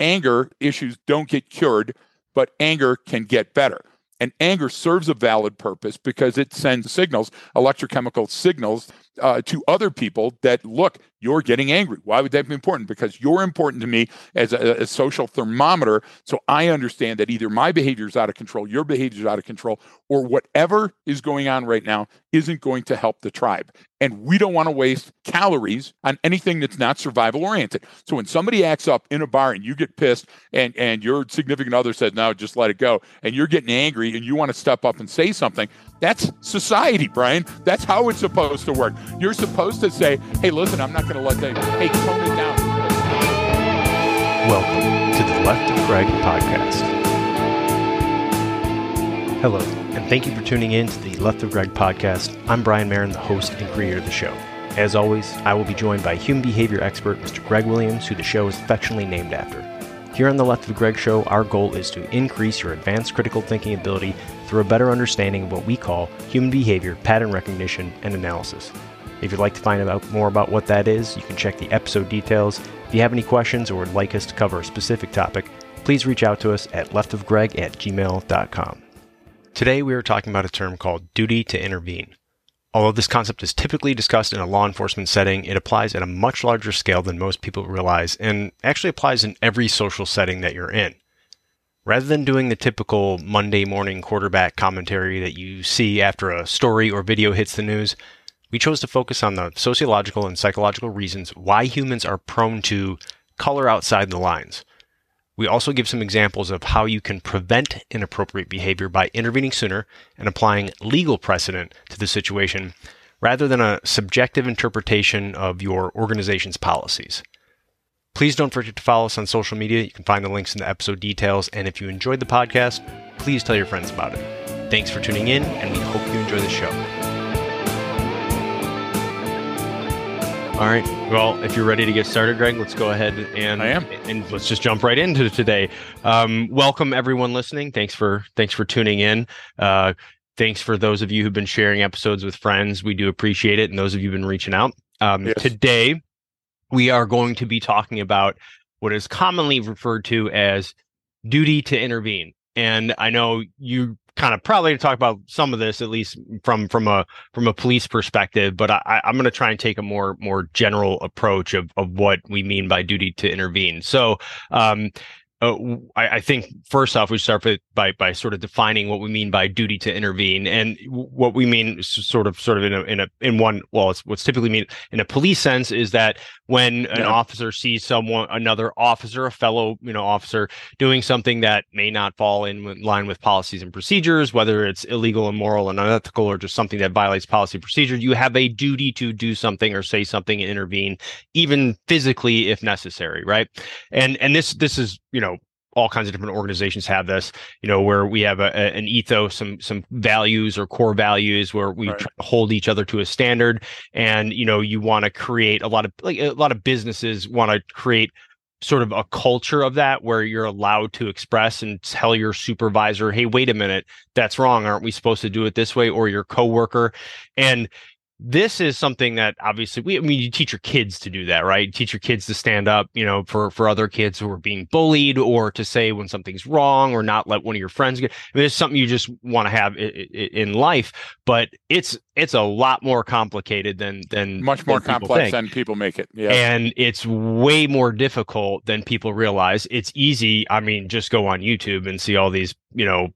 anger issues don't get cured, but anger can get better. And anger serves a valid purpose because it sends signals, electrochemical signals uh, to other people that look, you're getting angry. Why would that be important? Because you're important to me as a, a, social thermometer. So I understand that either my behavior is out of control, your behavior is out of control, or whatever is going on right now isn't going to help the tribe. And we don't want to waste calories on anything that's not survival oriented. So when somebody acts up in a bar and you get pissed and, and your significant other says, no, just let it go, and you're getting angry and you want to step up and say something, that's society, Brian. That's how it's supposed to work. You're supposed to say, hey, listen, I'm not going to let that, hey, tone it down. Welcome to the Left of Greg podcast. Hello, and thank you for tuning in to the Left of Greg podcast. I'm Brian Marren, the host and creator of the show. As always, I will be joined by human behavior expert Mr. Greg Williams, who the show is affectionately named after. Here on the Left of Greg show, our goal is to increase your advanced critical thinking ability through a better understanding of what we call human behavior, pattern recognition, and analysis. If you'd like to find out more about what that is, you can check the episode details. If you have any questions or would like us to cover a specific topic, please reach out to us at leftofgreg at gmail.com. Today we are talking about a term called duty to intervene. Although this concept is typically discussed in a law enforcement setting, it applies at a much larger scale than most people realize and actually applies in every social setting that you're in. Rather than doing the typical Monday morning quarterback commentary that you see after a story or video hits the news, we chose to focus on the sociological and psychological reasons why humans are prone to color outside the lines. We also give some examples of how you can prevent inappropriate behavior by intervening sooner and applying legal precedent to the situation rather than a subjective interpretation of your organization's policies. Please don't forget to follow us on social media. You can find the links in the episode details. And if you enjoyed the podcast, please tell your friends about it. Thanks for tuning in, and we hope you enjoy the show. All right. Well, if you're ready to get started, Greg, let's go ahead and I am. and let's just jump right into today. Um, welcome everyone listening. Thanks for thanks for tuning in. Uh, thanks for those of you who've been sharing episodes with friends. We do appreciate it, and those of you who've been reaching out. Um, yes. Today, we are going to be talking about what is commonly referred to as duty to intervene. And I know you kind of probably to talk about some of this at least from from a from a police perspective, but I, I'm going to try and take a more more general approach of of what we mean by duty to intervene. So, um, uh, I, I, think first off, we start with, by by sort of defining what we mean by duty to intervene, and what we mean sort of sort of in a in a in one well, it's what's typically mean in a police sense is that when an yeah. officer sees someone another officer, a fellow you know officer doing something that may not fall in line with policies and procedures, whether it's illegal, immoral, and unethical, or just something that violates policy procedure, you have a duty to do something or say something and intervene, even physically if necessary, right? And and this this is you know all kinds of different organizations have this, you know, where we have a, a, an ethos, some some values or core values where we right. hold each other to a standard, and you know, you want to create a lot of like a lot of businesses want to create sort of a culture of that where you're allowed to express and tell your supervisor, "Hey, wait a minute, that's wrong. Aren't we supposed to do it this way?" or your coworker, and this is something that obviously we I mean you teach your kids to do that, right? You teach your kids to stand up, you know, for for other kids who are being bullied or to say when something's wrong or not let one of your friends get. I mean, it's something you just want to have in life, but it's it's a lot more complicated than than much more than complex think. than people make it. Yeah. And it's way more difficult than people realize. It's easy. I mean, just go on YouTube and see all these, you know,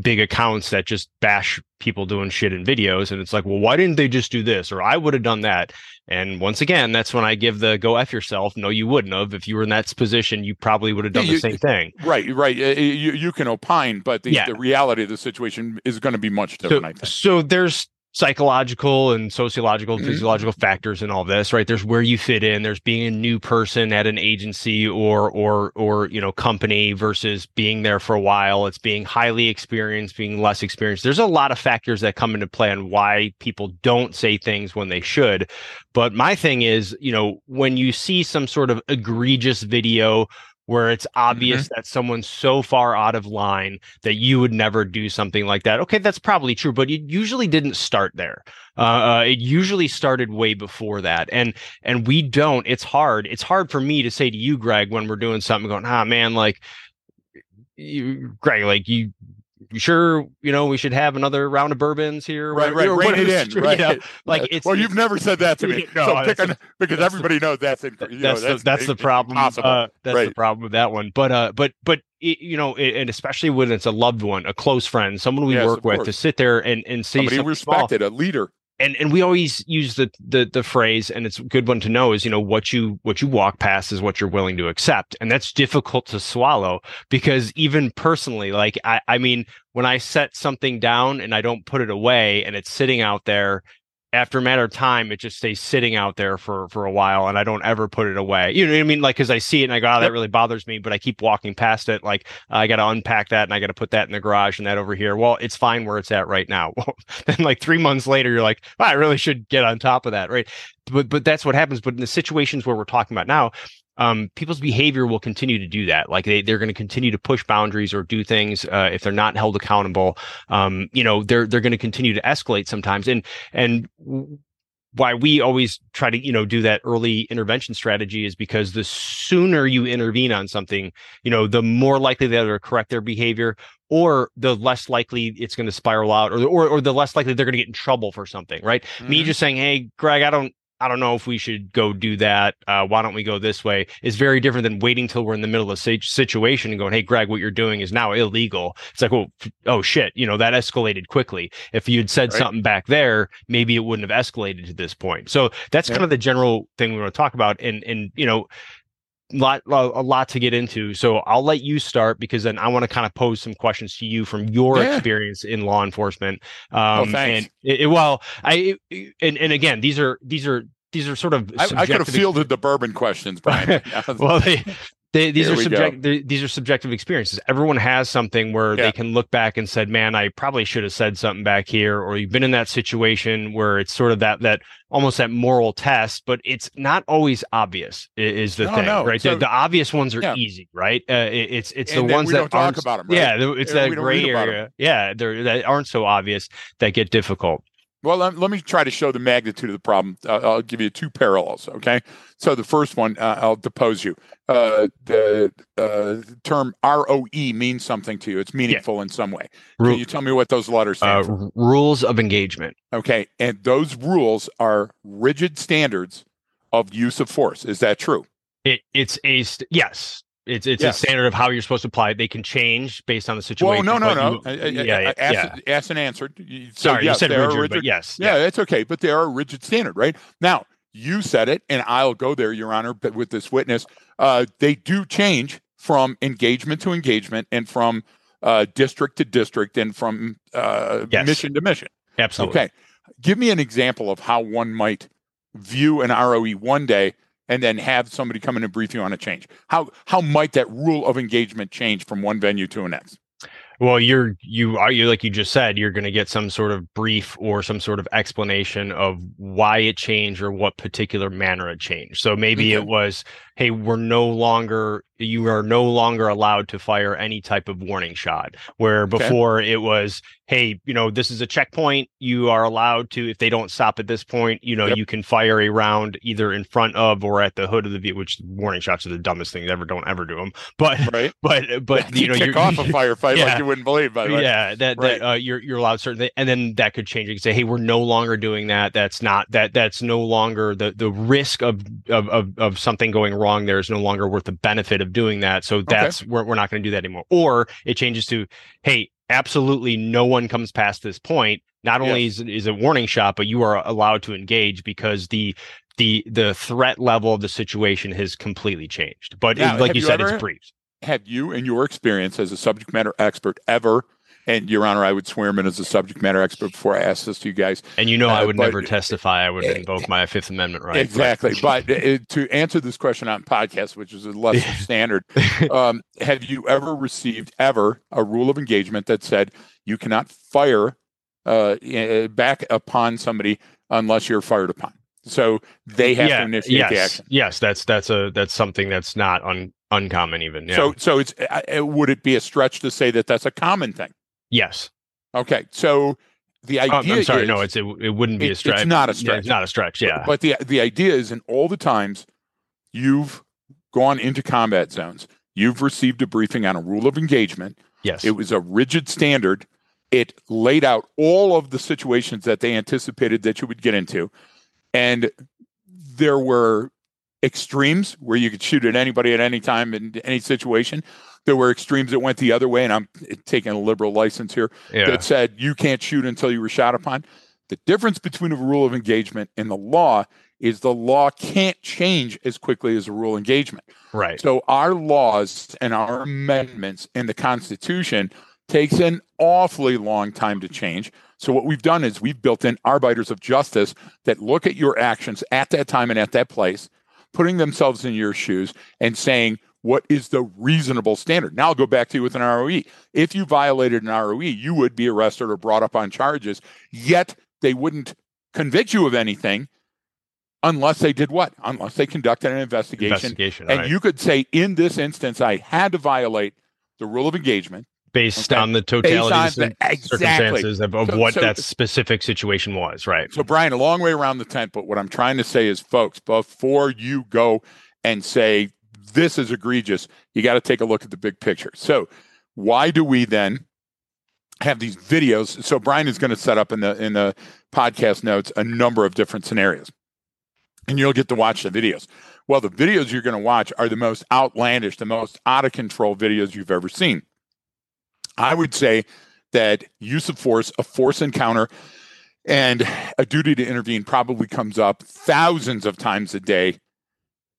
big accounts that just bash people doing shit in videos and it's like well why didn't they just do this? Or i would have done that. And once again that's when i give the go f yourself. No you wouldn't have. If you were in that position you probably would have done you, the same thing. right right. You, you can opine but the, yeah. the reality of the situation is going to be much different so, so there's psychological and sociological and mm-hmm. physiological factors in all this right? There's where you fit in. There's being a new person at an agency or or or you know company versus being there for a while. It's being highly experienced being less experienced. There's a lot of factors that come into play on why people don't say things when they should. But my thing is you know when you see some sort of egregious video where it's obvious mm-hmm. that someone's so far out of line that you would never do something like that. Okay, that's probably true, but it usually didn't start there. Uh, uh, it usually started way before that, and and we don't. It's hard. It's hard for me to say to you, Greg, when we're doing something, going, ah, man, like, you, Greg, like you you sure you know we should have another round of bourbons here right right rein it in right. You know, like it's well you've never said that to me. No, so pick because everybody knows that's in, that's, know, that's, the, that's the problem uh, that's right. the problem with that one. But uh but but it, you know and especially when it's a loved one a close friend someone we yes, work with to sit there and and say somebody respected small. a leader and and we always use the the the phrase and it's a good one to know is you know what you what you walk past is what you're willing to accept. And that's difficult to swallow because even personally like i i mean when i set something down and i don't put it away and it's sitting out there after a matter of time, it just stays sitting out there for for a while, and I don't ever put it away. You know what I mean? Like, because I see it and I go, oh, that really bothers me, but I keep walking past it. Like, I got to unpack that and I got to put that in the garage and that over here. Well, it's fine where it's at right now. Well, then like three months later, you're like, oh, I really should get on top of that, right? But but that's what happens. But in the situations where we're talking about now, um, people's behavior will continue to do that. Like they, they're going to continue to push boundaries or do things uh, if they're not held accountable. Um, you know, they're they're going to continue to escalate sometimes. And and why we always try to you know do that early intervention strategy is because the sooner you intervene on something, you know, the more likely they are to correct their behavior or the less likely it's going to spiral out or, or, or the less likely they're going to get in trouble for something right mm-hmm. me just saying hey greg i don't I don't know if we should go do that. Uh, why don't we go this way? Is very different than waiting till we're in the middle of a situation and going, "Hey, Greg, what you're doing is now illegal." It's like, well, oh shit, you know that escalated quickly. If you'd said right. something back there, maybe it wouldn't have escalated to this point. So that's yeah. kind of the general thing we want to talk about. And and you know, lot a lot to get into. So i'll let you start because then i want to kind of pose some questions to you from your yeah. experience in law enforcement. Um oh, and it, well i and, and again these are these are these are sort of I, I could have fielded the bourbon questions brian. Well they they, these Here are subject. these are subjective experiences. Everyone has something where yeah. they can look back and said, "Man, I probably should have said something back here," or you've been in that situation where it's sort of that that almost that moral test, but it's not always obvious. Is the no, thing no. right? So, the, the, obvious ones are yeah. easy, right? Uh, it, it's it's the ones that aren't about them. Right? Yeah, it's and that gray area. Yeah, they're that aren't so obvious that get difficult. Well, let, let, me try to show the magnitude of the problem. Uh, I'll give you two parallels. Okay. So the first one, uh, I'll depose you. Uh, the uh, term ROE means something to you. It's meaningful yeah. in some way. Can you tell me what those letters stand uh, for? Rules of engagement. Okay. And those rules are rigid standards of use of force. Is that true? It, it's a st- yes. It's it's yes. a standard of how you're supposed to apply it. They can change based on the situation. Well, no, no, no. You, yeah, yeah, asked, yeah. asked and answered. So, Sorry, yes, you said rigid, rigid, but yes. Yeah, yeah, it's okay. But they are a rigid standard, right? Now, you said it, and I'll go there, Your Honor, but with this witness, uh, they do change from engagement to engagement and from uh, district to district and from uh, yes. mission to mission. Absolutely. Okay. Give me an example of how one might view an ROE one day and then have somebody come in and brief you on a change? How how might that rule of engagement change from one venue to the next? Well, you're you are you like you just said, you're going to get some sort of brief or some sort of explanation of why it changed or what particular manner it changed. So maybe okay. it mm-hmm. was, hey, we're no longer you are no longer allowed to fire any type of warning shot. Where before okay. it was, hey, you know, this is a checkpoint. You are allowed to, if they don't stop at this point, you know, yep. you can fire a round either in front of or at the hood of the vehicle. Which warning shots are the dumbest thing ever. Don't ever do them. But right. but but you, you know, kick you're off a firefight yeah. like you wouldn't believe. By the way, yeah, that right. that uh, you're you're allowed certain, things, and then that could change. You can say, hey, we're no longer doing that. That's not that that's no longer the the risk of of of, of something going wrong. There is no longer worth the benefit of doing that. So that's okay. we're, we're not going to do that anymore. Or it changes to, hey, absolutely no one comes past this point. Not only yes. is, is a warning shot, but you are allowed to engage because the the the threat level of the situation has completely changed. But like you, you said, ever, it's brief. Have you, in your experience as a subject matter expert, ever and Your Honor, I would swear him in as a subject matter expert before I ask this to you guys. And you know, uh, I would but, never testify. I would uh, invoke my Fifth Amendment right. Exactly. but uh, to answer this question on podcast, which is a less standard, um, have you ever received ever a rule of engagement that said you cannot fire uh, back upon somebody unless you're fired upon? So they have yeah, to initiate yes, the action. Yes, that's that's a that's something that's not un, uncommon even. Yeah. So so it's uh, would it be a stretch to say that that's a common thing? Yes. Okay, so the Um, idea I'm sorry. is, no, it's it, it wouldn't be it- a stretch. It's not a Yeah, stretch. it's not a stretch. Yeah. But the the idea is, in all the times you've gone into combat zones, you've received a briefing on a rule of engagement. yes. It was a rigid standard. It laid out all of the situations that they anticipated that you would get into, and there were extremes where you could shoot at anybody at any time in any situation. There were extremes that went the other way, and I'm taking a liberal license here yeah. that said you can't shoot until you were shot upon. The difference between a rule of engagement and the law is the law can't change as quickly as a rule of engagement. right. So our laws and our amendments in the Constitution takes an awfully long time to change. So what we've done is we've built in arbiters of justice that look at your actions at that time and at that place, putting themselves in your shoes and saying, what is the reasonable standard? Now I'll go back to you with an ROE. If you violated an ROE, you would be arrested or brought up on charges, yet they wouldn't convict you of anything unless they did what? Unless they conducted an investigation Investigation. and right. you could say, in this instance, I had to violate the rule of engagement based okay. on the on totality the, exactly. circumstances of, of So- what so- that specific situation was. Right. So, Brian, a long way around the tent, but what I'm trying to say is, folks, before you go and say this is egregious, you got to take a look at the big picture. So, why do we then have these videos? So, Brian is going to set up in the in the podcast notes a number of different scenarios, and you'll get to watch the videos. Well, the videos you're going to watch are the most outlandish, the most out of control videos you've ever seen. I would say that use of force, a force encounter, and a duty to intervene probably comes up thousands of times a day,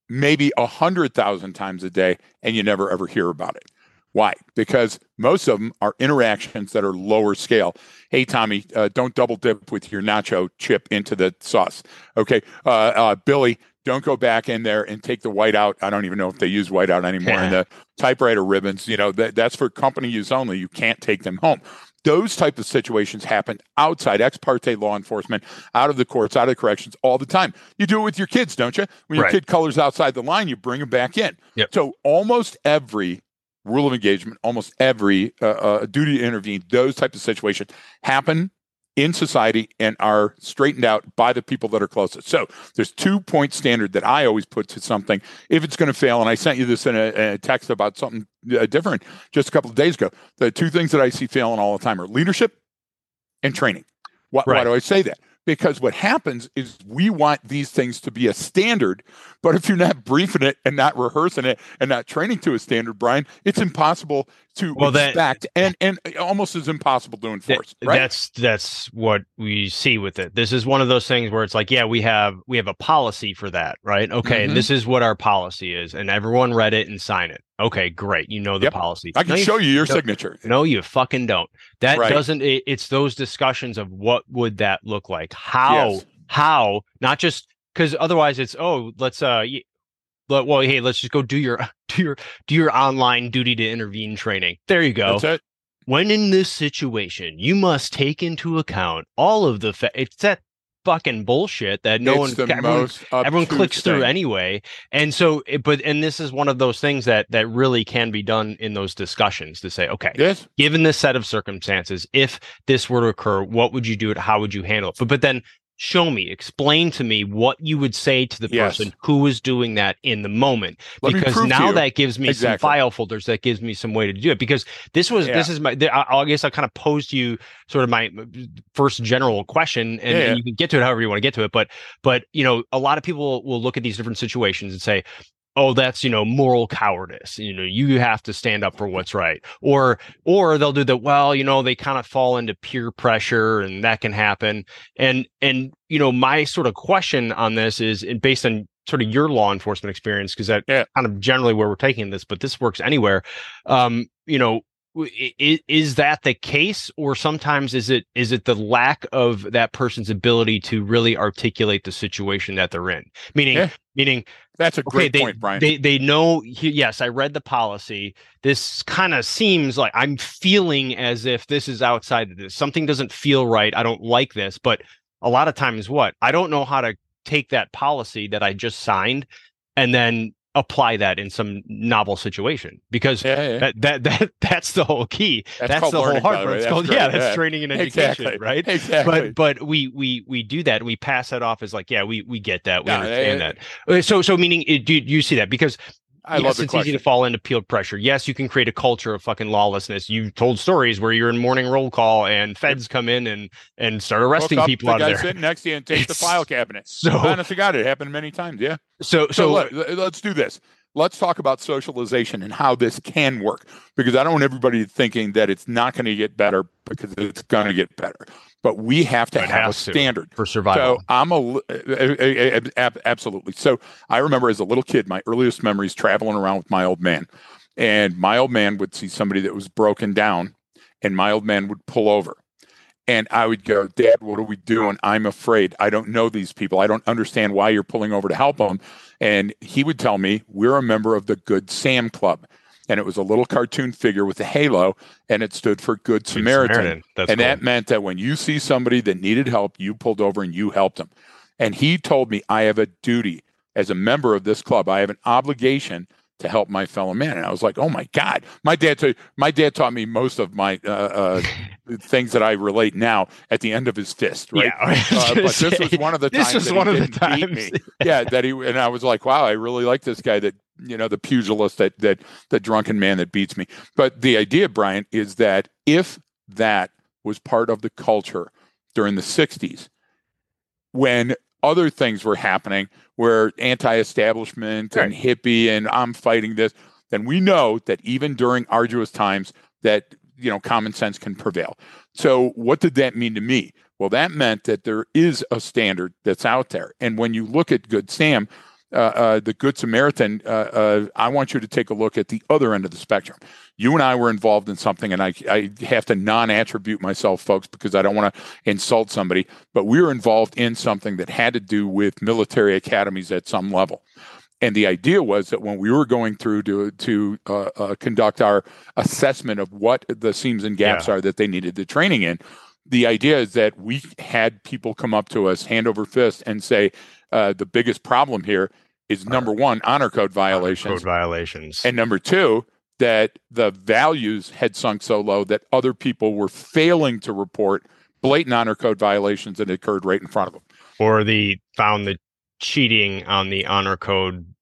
maybe a hundred thousand times a day, and you never ever hear about it. Why? Because most of them are interactions that are lower scale. Hey, Tommy, uh, don't double dip with your nacho chip into the sauce. Okay, uh, uh, Billy, don't go back in there and take the white out. I don't even know if they use white out anymore. and the typewriter ribbons, you know, that, that's for company use only. You can't take them home. Those type of situations happen outside ex parte law enforcement, out of the courts, out of the corrections all the time. You do it with your kids, don't you? When your Right. kid colors outside the line, you bring them back in. Yep. So almost every rule of engagement, almost every uh, uh, duty to intervene, those types of situations happen in society and are straightened out by the people that are closest. So there's two point standard that I always put to something if it's going to fail. And I sent you this in a, a text about something uh, different just a couple of days ago. The two things that I see failing all the time are leadership and training. Why, why do I say that? Because what happens is we want these things to be a standard, but if you're not briefing it and not rehearsing it and not training to a standard, Brian, it's impossible to Well, that- expect and and almost as impossible to enforce. right? That's that's what we see with it. This is one of those things where it's like, yeah, we have we have a policy for that, right? Okay, Mhm. and this is what our policy is, and everyone read it and sign it. Okay, great. You know the Yep. policy. I can No, show you your no- signature. No, you fucking don't. That Right. doesn't. It, it's those discussions of what would that look like? How? Yes. How? Not just because otherwise it's oh let's uh. let- well, hey, let's just go do your do your do your online duty to intervene training. There you go That's it. when in this situation, you must take into account all of the fa- it's that fucking bullshit that no it's one everyone, everyone clicks through anyway. And so it, but and this is one of those things that that really can be done in those discussions to say, okay, Yes. given this set of circumstances, if this were to occur, what would you do it? How would you handle it? But but then show me, explain to me what you would say to the Yes. person who is doing that in the moment. Let because now that gives me some file folders that gives me some way to do it. Because this was this is my I, I guess I kind of posed you sort of my uh, first general question, and, Yeah, yeah. and you can get to it however you want to get to it. But but you know, a lot of people will look at these different situations and say, oh that's you know moral cowardice you know you have to stand up for what's right or or they'll do that well you know they kind of fall into peer pressure and that can happen and and you know my sort of question on this is and based on sort of your law enforcement experience because that Yeah. kind of generally where we're taking this but this works anywhere um you know w- i- is that the case or sometimes is it is it the lack of that person's ability to really articulate the situation that they're in meaning Yeah. meaning That's a great they, point, Brian. They they know. he- Yes, I read the policy. This kind of seems like I'm feeling as if this is outside of this. Something doesn't feel right. I don't like this. But a lot of times, what I don't know how to take that policy that I just signed and then apply that in some novel situation because Yeah, yeah. that, that that that's the whole key. That's That's, the whole learning, by hard part. way. It's called yeah, that's Yeah. training and education, Exactly. right? Exactly. But but we we we do that and we pass that off as like yeah we we get that we Yeah, understand yeah, that. Uh, So so meaning it, do you see that because I yes, love the it's easy to fall into peer pressure. Yes, you can create a culture of fucking lawlessness. You told stories where you're in morning roll call and feds come in and and start arresting people the out of guy there. sitting next to you and take the file cabinet. So Honest to God, it happened many times. Yeah. so So, so let, let's do this. Let's talk about socialization and how this can work because I don't want everybody thinking that it's not going to get better because it's going to get better. But we have to It have a standard. for survival. So I'm a absolutely. So I remember as a little kid, my earliest memories traveling around with my old man, and my old man would see somebody that was broken down, and my old man would pull over, and I would go, Dad, what are we doing? I'm afraid. I don't know these people. I don't understand why you're pulling over to help them. And he would tell me, We're a member of the Good Sam Club. And it was a little cartoon figure with a halo, and it stood for Good Samaritan That's and cool. that meant that when you see somebody that needed help, you pulled over and you helped them. And he told me, I have a duty as a member of this club. I have an obligation to help my fellow man. And I was like, oh my God. My dad, ta- my dad taught me most of my uh, uh, things that I relate now at the end of his fist, right? Yeah, Uh, but this was one of the this times was that one of the times. me. yeah, that he and I was like, wow, I really like this guy that you know the pugilist that that the drunken man that beats me. But the idea, Brian, is that if that was part of the culture during the '60s, when other things were happening, where anti-establishment and hippie and I'm fighting this, then we know that even during arduous times, that you know common sense can prevail. So, what did that mean to me? Well, that meant that there is a standard that's out there. And when you look at Good Sam, uh, uh, the Good Samaritan, uh, uh, I want you to take a look at the other end of the spectrum. You and I were involved in something, and I, I have to non attribute myself, folks, because I don't want to insult somebody, but we were involved in something that had to do with military academies at some level. And the idea was that when we were going through to to uh, uh, conduct our assessment of what the seams and gaps are that they needed the training in, the idea is that we had people come up to us hand over fist and say, uh, the biggest problem here is number one, honor code violations, Code violations. and number two, that the values had sunk so low that other people were failing to report blatant honor code violations that occurred right in front of them. or the found the cheating on the honor code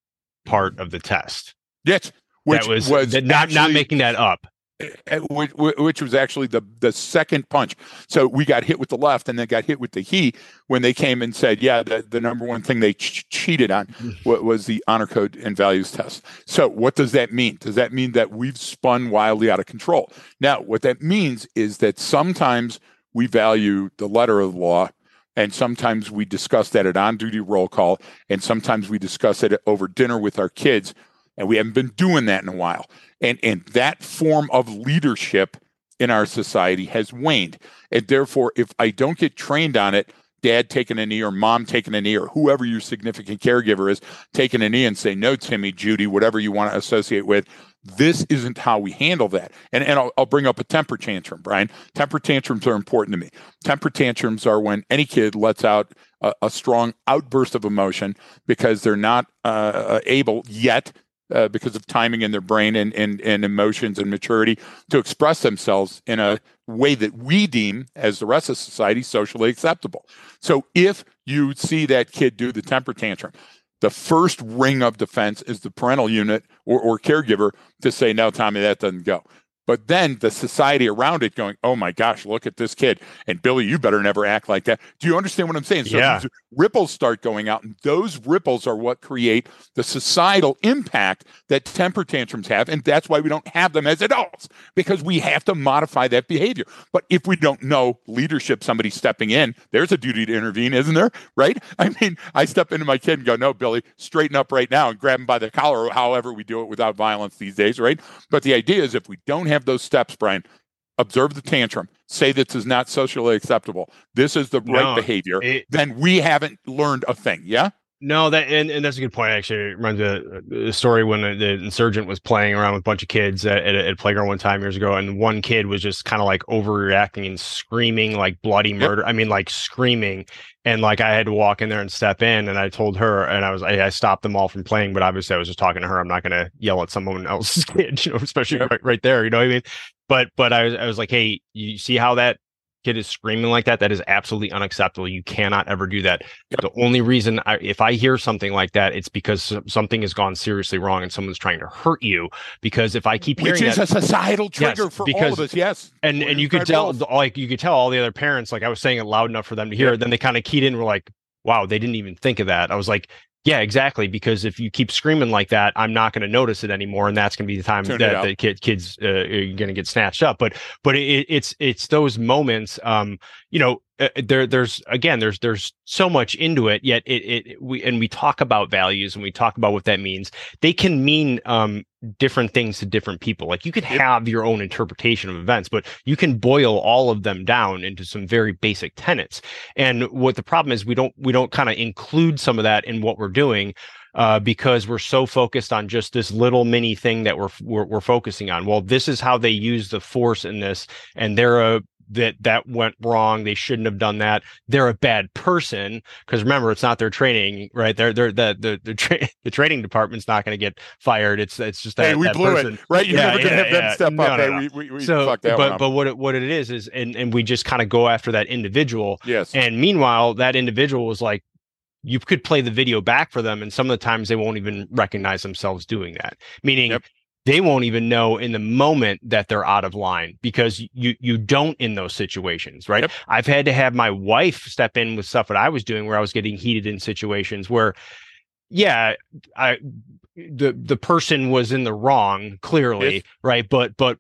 part of the test. Yes, which that was, was that not not making that up. Uh, which, which was actually the the second punch. So we got hit with the left, and then got hit with the he when they came and said, "Yeah, the, the number one thing they ch- cheated on was the honor code and values test." So what does that mean? Does that mean that we've spun wildly out of control? Now, what that means is that sometimes we value the letter of the law. And sometimes we discuss that at on duty roll call, and sometimes we discuss it over dinner with our kids. And we haven't been doing that in a while and and that form of leadership in our society has waned. And therefore if i don't get trained on it dad taking a knee or mom taking a knee or whoever your significant caregiver is taking a knee and say no timmy judy whatever you want to associate with this isn't how we handle that. And, and I'll, I'll bring up a temper tantrum brian. Temper tantrums are important to me. Temper tantrums are when any kid lets out a, a strong outburst of emotion because they're not uh, able yet uh, because of timing in their brain and, and, and emotions and maturity to express themselves in a way that we deem, as the rest of society, socially acceptable. So if you see that kid do the temper tantrum, the first ring of defense is the parental unit or, or caregiver to say, no, Tommy, that doesn't go. But then the society around it going, oh my gosh, look at this kid. And Billy, you better never act like that. Do you understand what I'm saying? So Yeah. ripples start going out, and those ripples are what create the societal impact that temper tantrums have. And that's why we don't have them as adults, because we have to modify that behavior. But if we don't know leadership, somebody stepping in, there's a duty to intervene, isn't there? Right? I mean, I step into my kid and go, no, Billy, straighten up right now and grab him by the collar, however we do it without violence these days, right? But the idea is if we don't have those steps, Brian, observe the tantrum, say this is not socially acceptable, this is the right No, behavior, It, then we haven't learned a thing. Yeah. No, that and, and that's a good point. Actually, it reminds me a story when the, the insurgent was playing around with a bunch of kids at, at, a, at playground one time years ago, and one kid was just kind of like overreacting and screaming like bloody murder. Yep. I mean, like screaming, and like I had to walk in there and step in, and I told her, and I was I, I stopped them all from playing, but obviously I was just talking to her. I'm not going to yell at someone else's kid, you know, especially yep. right, right there. You know what I mean? But but I was I was like, hey, you see how that kid is screaming like that, that is absolutely unacceptable. You cannot ever do that. Yep. The only reason I, if I hear something like that, it's because something has gone seriously wrong and someone's trying to hurt you. Because if I keep hearing which is that, a societal trigger yes, for because, all of us, yes. And and you could tell, like you could tell all the other parents, like I was saying it loud enough for them to hear. Yep. Then they kind of keyed in, were like, "Wow, they didn't even think of that." I was like, yeah, exactly. Because if you keep screaming like that, I'm not going to notice it anymore, and that's going to be the time Turn that the kid, kids uh, are going to get snatched up. But but it, it's it's those moments. Um, you know, uh, there there's again there's there's so much into it. Yet it it we and we talk about values and we talk about what that means. They can mean um different things to different people. Like you could have your own interpretation of events, but you can boil all of them down into some very basic tenets. And what the problem is, we don't we don't kind of include some of that in what we're doing. Uh, because we're so focused on just this little mini thing that we're, we're, we're focusing on. Well, this is how they use the force in this, and they're a that that went wrong. They shouldn't have done that. They're a bad person because remember, it's not their training, right? They're they're the the the, tra- the training department's not going to get fired. It's it's just that hey, we that blew person. it, right? You're yeah, never going to yeah, have yeah. them step no, up. No, hey, no. we, we, we so, but but what it, what it is is, and and we just kind of go after that individual. Yes. And meanwhile, that individual was like, you could play the video back for them and some of the times they won't even recognize themselves doing that meaning yep they won't even know in the moment that they're out of line because you you don't in those situations right? Yep. i've had to have my wife step in with stuff that i was doing where i was getting heated in situations where yeah i the the person was in the wrong clearly right? But but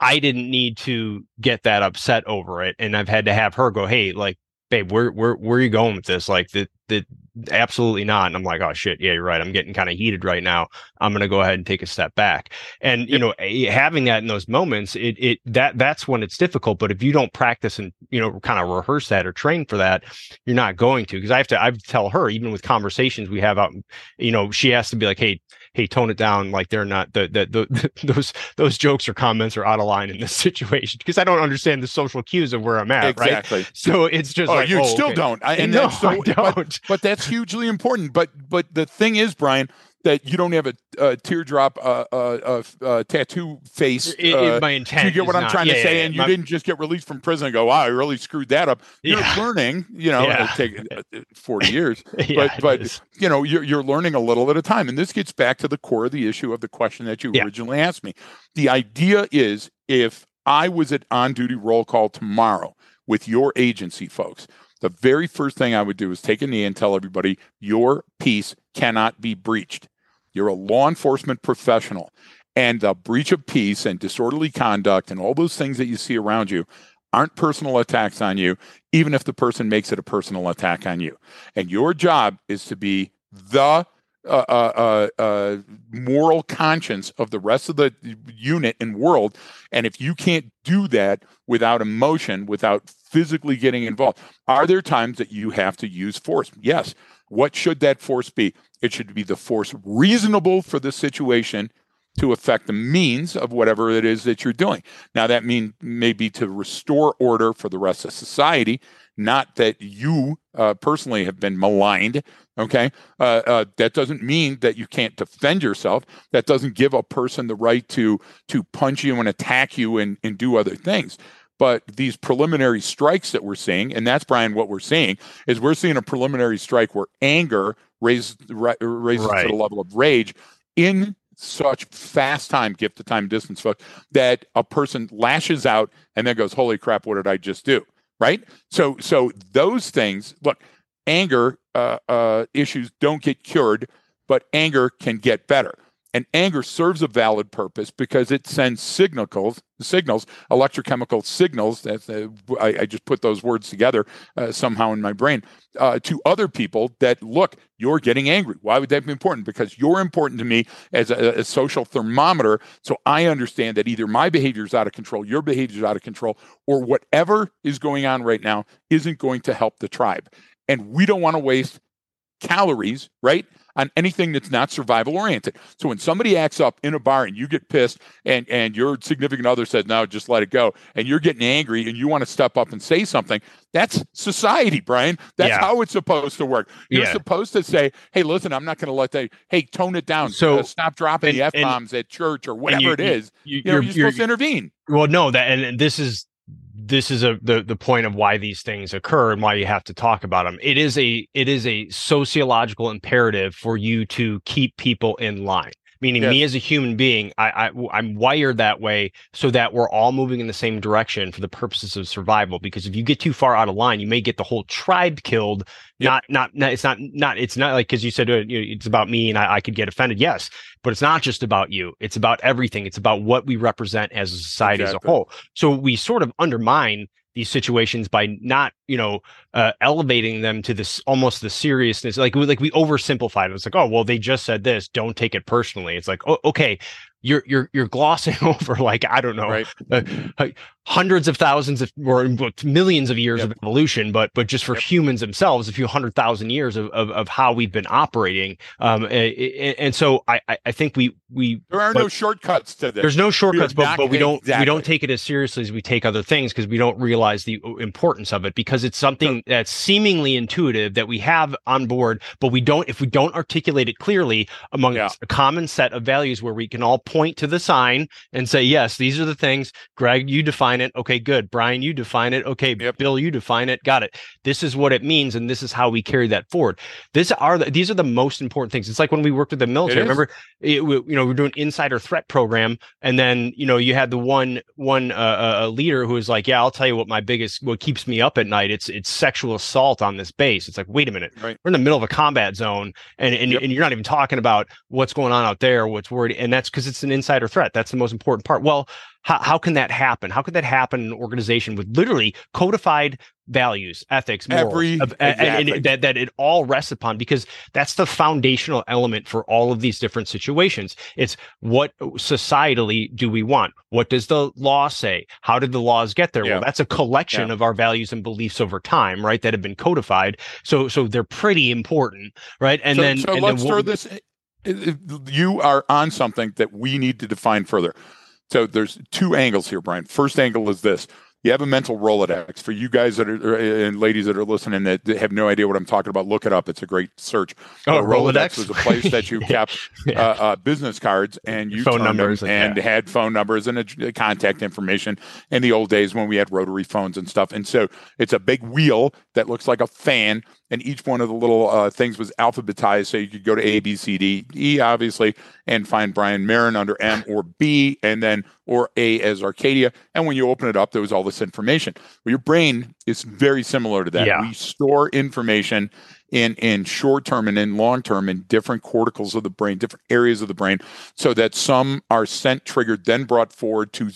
i didn't need to get that upset over it. And i've had to have her go hey like babe where where where are you going with this? Like the the absolutely not. And I'm like, oh shit, yeah, you're right. I'm getting kind of heated right now. I'm gonna go ahead and take a step back. And yep. you know, having that in those moments, it it that that's when it's difficult. But if you don't practice and you know, kind of rehearse that or train for that, you're not going to. Because I have to, I have to tell her, even with conversations we have out, you know, she has to be like, hey, hey, tone it down. Like they're not the, the, the, those those jokes or comments are out of line in this situation because I don't understand the social cues of where I'm at. Right? Exactly. Right? So it's just oh, like you oh, still okay. don't. I, and no, so, I don't. But, but that's hugely important. But but the thing is, Brian, that you don't have a, a teardrop, uh, uh, uh, tattoo face. It, it, my intent. You get what I'm not, trying yeah, to say, yeah, and my, you didn't just get released from prison and go, "Wow, I really screwed that up." You're learning. You know, Yeah. take uh, 40 years, but but you know, you're you're learning a little at a time, and this gets back to the core of the issue of the question that you originally asked me. The idea is, if I was at on duty roll call tomorrow with your agency folks, the very first thing I would do is take a knee and tell everybody your peace cannot be breached. You're a law enforcement professional, and the breach of peace and disorderly conduct and all those things that you see around you aren't personal attacks on you, even if the person makes it a personal attack on you. And your job is to be the uh, uh, uh, uh, moral conscience of the rest of the unit and world. And if you can't do that without emotion, without physically getting involved, are there times that you have to use force? Yes. What should that force be? It should be the force reasonable for the situation to affect the means of whatever it is that you're doing. Now, that mean maybe to restore order for the rest of society, not that you uh, personally have been maligned. Okay, uh, uh, that doesn't mean that you can't defend yourself. That doesn't give a person the right to to punch you and attack you and, and do other things. But these preliminary strikes that we're seeing, and that's Brian, what we're seeing is we're seeing a preliminary strike where anger raises ra- raises Right. to the level of rage in such fast time, gift to time distance, folks, that a person lashes out and then goes, "Holy crap! What did I just do?" Right? So, so those things. Look, anger uh, uh, issues don't get cured, but anger can get better. And anger serves a valid purpose because it sends signals, signals, electrochemical signals. That's uh, I, I just put those words together uh, somehow in my brain uh, to other people that look, you're getting angry. Why would that be important? Because you're important to me as a, a social thermometer. So I understand that either my behavior is out of control, your behavior is out of control, or whatever is going on right now isn't going to help the tribe. And we don't want to waste calories, right? On anything that's not survival oriented. So when somebody acts up in a bar and you get pissed and and your significant other says, no, just let it go, and you're getting angry and you want to step up and say something, that's society, Brian. That's Yeah. how it's supposed to work. You're Yeah. supposed to say, hey, listen, I'm not going to let that, hey, tone it down. So- Uh, stop dropping the F and- and- bombs at church or whatever you- it is. You, You know, you're, supposed to intervene. well no that and, and this is this is a the, the point of why these things occur and why you have to talk about them it is a it is a sociological imperative for you to keep people in line meaning me as a human being I, I i'm wired that way so that we're all moving in the same direction for the purposes of survival because if you get too far out of line you may get the whole tribe killed Yep. not, not not it's not not it's not like because you said uh, you know, it's about me and I, I could get offended yes but it's not just about you it's about everything it's about what we represent as a society as a whole. So we sort of undermine these situations by not you know uh, elevating them to this almost the seriousness like we like we oversimplified it. It's like oh well they just said this. Don't take it personally. It's like oh okay you're you're you're glossing over like i don't know Right. uh, hundreds of thousands of or millions of years Yep. of evolution but but just for Yep. humans themselves a few hundred thousand years of, of of how we've been operating um a- a- and so i I- i think we we There are no shortcuts to this. there's no shortcuts, but, but we don't we don't take it as seriously as we take other things because we don't realize the uh, importance of it because it's something that's seemingly intuitive that we have on board, but we don't if we don't articulate it clearly among Yeah. a common set of values where we can all point to the sign and say, yes, these are the things. Greg, you define it. Okay, good. Brian, you define it. Okay, Yep. Bill, you define it. Got it. This is what it means, and this is how we carry that forward. This are the, these are the most important things. It's like when we worked with the military. is. Remember, it, we, you know, we're doing insider threat program, and then you know you had the one one uh, uh, leader who was like, "Yeah, I'll tell you what my biggest what keeps me up at night. It's it's sexual assault on this base." It's like, wait a minute, Right. we're in the middle of a combat zone, and and, Yep. and you're not even talking about what's going on out there, what's worried, and that's because it's an insider threat. That's the most important part. Well, how how can that happen? How could that happen in an organization with literally codified values, ethics, morals, Every- of- and- and exactly. that that it all rests upon because that's the foundational element for all of these different situations. It's what societally do we want? What does the law say? How did the laws get there? Yeah. Well, that's a collection Yeah. of our values and beliefs over time, right? That have been codified. So so they're pretty important, right? And so, then so and let's then throw this. You are on something that we need to define further. So there's two angles here, Brian. First angle is this: you have a mental Rolodex. For you guys that are and ladies that are listening that have no idea what I'm talking about, look it up. It's a great search. Oh, a Rolodex? was a place that you kept Yeah. uh, uh, business cards and you Phone numbers, and yeah. had phone numbers and a, contact information in the old days when we had rotary phones and stuff. And so it's a big wheel that looks like a fan, and each one of the little uh, things was alphabetized, so you could go to A, B, C, D, E, obviously, and find Brian Marren under M or B, and then or A as Arcadia. And when you open it up, there was all this information. Well, your brain is very similar to that. Yeah. We store information in in short term and in long term in different corticals of the brain, different areas of the brain, so that some are scent triggered, then brought forward to,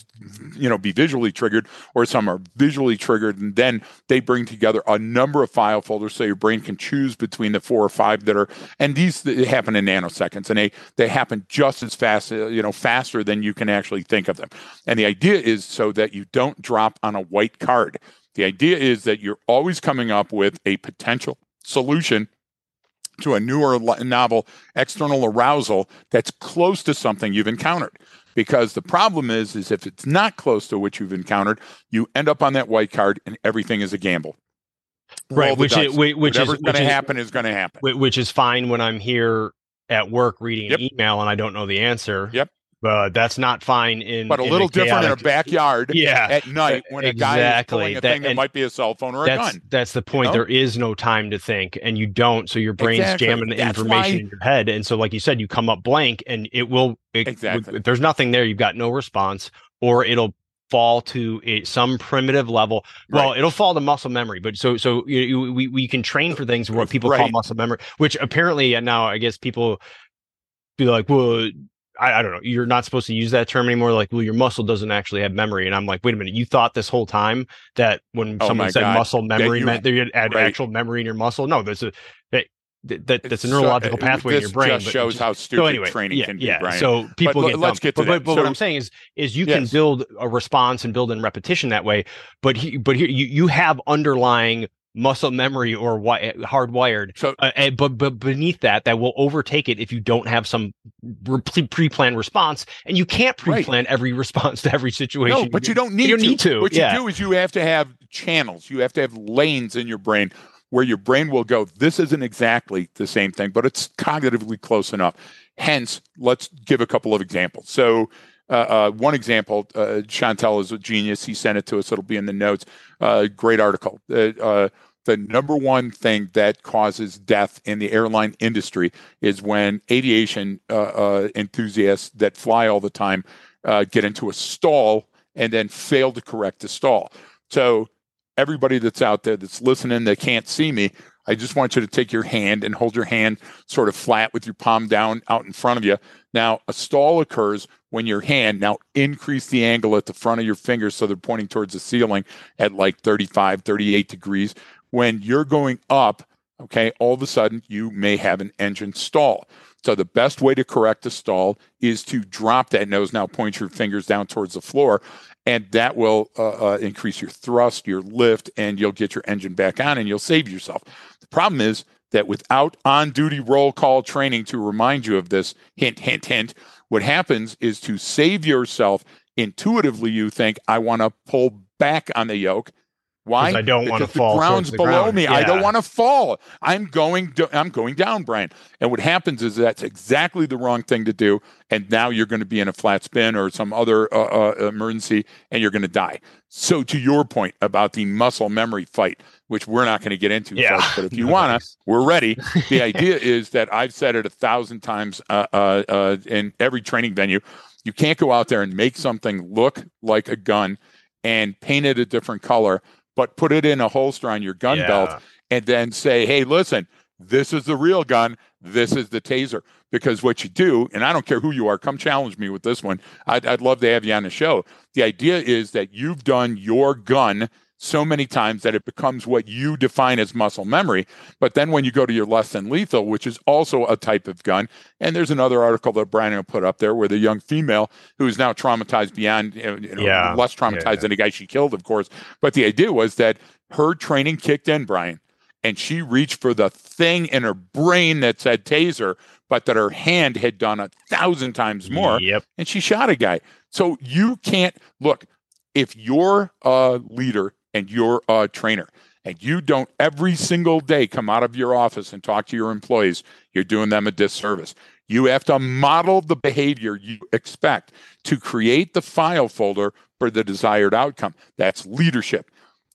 you know, be visually triggered, or some are visually triggered, and then they bring together a number of file folders, so your brain can choose between the four or five that are, and these happen in nanoseconds, and they they happen just as fast, uh, you know, faster than you can actually think of them. And the idea is so that you don't drop on a white card. The idea is that you're always coming up with a potential solution to a newer novel external arousal that's close to something you've encountered because the problem is is if it's not close to what you've encountered you end up on that white card and everything is a gamble right, which is which is whatever's which going to happen is going to happen which is fine when I'm here at work reading Yep. an email and I don't know the answer. Yep. But that's not fine in but a in little different in a backyard Yeah. at night when a guy is Exactly. pulling a That- thing that might be a cell phone or a gun that's the point. know? There is no time to think, and you don't. So your brain's Exactly. jamming the That's information why- in your head, and so like you said, you come up blank, and it will. It, Exactly. If there's nothing there, you've got no response, or it'll fall to a, some primitive level. Well, Right. it'll fall to muscle memory, but so so you, you, we we can train for things what people call muscle memory, which apparently uh, now I guess people be like, well. I, I don't know. You're not supposed to use that term anymore. Like, well, your muscle doesn't actually have memory. And I'm like, wait a minute. You thought this whole time that when Oh someone said God. muscle memory you- meant that you had right. actual memory in your muscle? No, there's a that, that that's a so- uh, neurological pathway in your brain. just but shows how stupid so anyway, training yeah, can be yeah. Brian. So people le- get let's dumb. get to but, but, that. but what So- I'm saying is, is you can build a response and build in repetition that way. But he, but here you you have underlying muscle memory or wi- hardwired. So, uh, but but beneath that, that will overtake it if you don't have some pre-planned response, and you can't pre-plan right. every response to every situation. No, but you don't need. You don't to. need to. What yeah. you do is you have to have channels. You have to have lanes in your brain where your brain will go. This isn't exactly the same thing, but it's cognitively close enough. Hence, let's give a couple of examples. So. Uh, uh, one example, uh, Chantel is a genius. He sent it to us. It'll be in the notes. Uh, great article. The number one thing that causes death in the airline industry is when aviation enthusiasts that fly all the time get into a stall and then fail to correct the stall. So, everybody that's out there that's listening that can't see me, I just want you to take your hand and hold your hand sort of flat with your palm down out in front of you. Now, a stall occurs when your hand now increase the angle at the front of your fingers so they're pointing towards the ceiling at like 35, 38 degrees when you're going up, okay, all of a sudden you may have an engine stall. So the best way to correct a stall is to drop that nose. Now point your fingers down towards the floor, and that will uh, uh, increase your thrust, your lift, and you'll get your engine back on, and you'll save yourself. The problem is that without on-duty roll call training to remind you of this, hint, hint, hint, what happens is to save yourself. Intuitively, you think I want to pull back on the yoke why? I don't want to fall. The ground's the below ground. me. Yeah. I don't want to fall. I'm going. I'm going down, Brian. And what happens is that's exactly the wrong thing to do. And now you're going to be in a flat spin or some other uh, uh, emergency, and you're going to die. So to your point about the muscle memory fight, which we're not going to get into, yeah. folks, but if you want to, we're ready. The idea is that I've said it a thousand times uh, uh, uh, in every training venue. You can't go out there and make something look like a gun and paint it a different color but put it in a holster on your gun Yeah. belt and then say, hey, listen, this is the real gun. This is the taser. Because what you do, and I don't care who you are, come challenge me with this one. I'd, I'd love to have you on the show. The idea is that you've done your gun so many times that it becomes what you define as muscle memory. But then when you go to your less than lethal, which is also a type of gun, and there's another article that Brian will put up there where the young female who is now traumatized beyond, you know, Yeah. less traumatized Yeah. than the guy she killed, of course. But the idea was that her training kicked in, Brian, and she reached for the thing in her brain that said taser, but that her hand had done a thousand times more Yep. and she shot a guy. So you can't look if you're a leader and you're a trainer and you don't every single day come out of your office and talk to your employees, you're doing them a disservice. You have to model the behavior you expect to create the file folder for the desired outcome. That's leadership.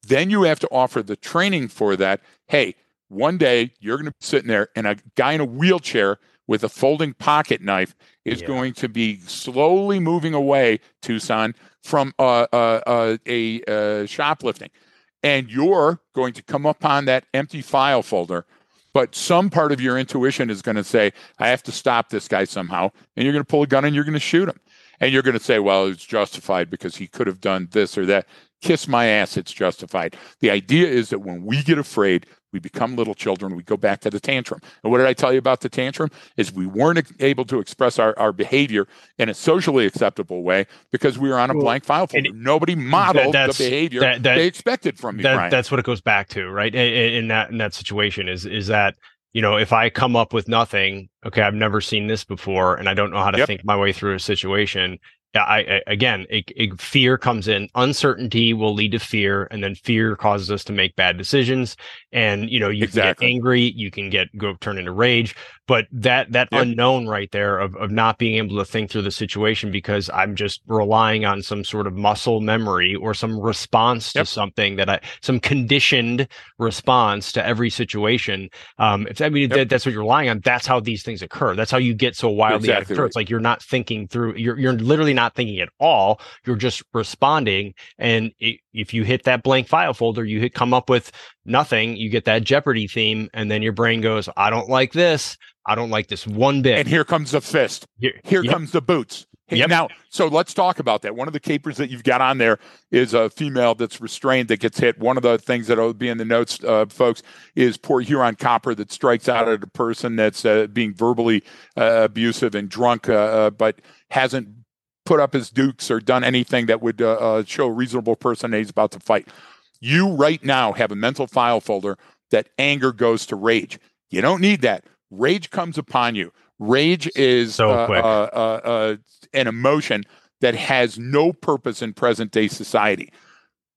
Then you have to offer the training for that. Hey, one day you're going to be sitting there and a guy in a wheelchair with a folding pocket knife is Yeah. going to be slowly moving away, Tucson, from uh, uh, uh, a uh, shoplifting. And you're going to come upon that empty file folder, but some part of your intuition is going to say, I have to stop this guy somehow. And you're going to pull a gun and you're going to shoot him. And you're going to say, well, it's justified because he could have done this or that. Kiss my ass, it's justified. The idea is that when we get afraid, we become little children. We go back to the tantrum. And what did I tell you about the tantrum? Is we weren't able to express our, our behavior in a socially acceptable way because we were on a Well, blank file folder. Nobody modeled the behavior that- that- they expected from you, that, that's what it goes back to right in, in that in that situation is is that you know if i come up with nothing okay i've never seen this before and i don't know how to Yep. think my way through a situation I, I again, it, it, fear comes in. Uncertainty will lead to fear, and then fear causes us to make bad decisions. And you know, you Exactly. can get angry, you can get go turn into rage. But that that Yep. unknown right there of of not being able to think through the situation because I'm just relying on some sort of muscle memory or some response Yep. to something that I some conditioned response to every situation. Um, if I mean Yep. that, that's what you're relying on, that's how these things occur. That's how you get so wildly out of Exactly control. It's like you're not thinking through. You're you're literally not thinking at all. You're just responding. And i if you hit that blank file folder, you hit come up with nothing. You get that Jeopardy theme, and then your brain goes, "I don't like this. I don't like this one bit." and here comes the fist. Here- Here yep. comes the boots. Hey, Yep. Now, so let's talk about that. One of the capers that you've got on there is a female that's restrained that gets hit. One of the things that'll be in the notes, uh, folks, is Port Huron copper that strikes out at a person that's uh, being verbally uh, abusive and drunk, uh, uh, but hasn't put up his dukes or done anything that would uh, uh, show a reasonable person that he's about to fight. You right now have a mental file folder that anger goes to rage. You don't need that. Rage comes upon you. Rage is So uh, quick. uh, uh, uh, an emotion that has no purpose in present day society.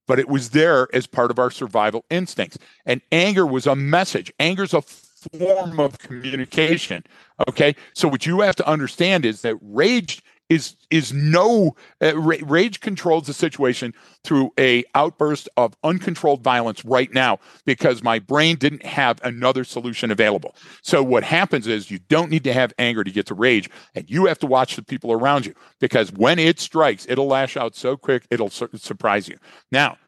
But it was there as part of our survival instincts. And anger was a message. Anger's a form of communication. Okay. So what you have to understand is that rage is is no uh, rage controls the situation through a outburst of uncontrolled violence right now because my brain didn't have another solution available. So what happens is you don't need to have anger to get to rage and you have to watch the people around you because when it strikes it'll lash out so quick it'll sur- surprise you. Now,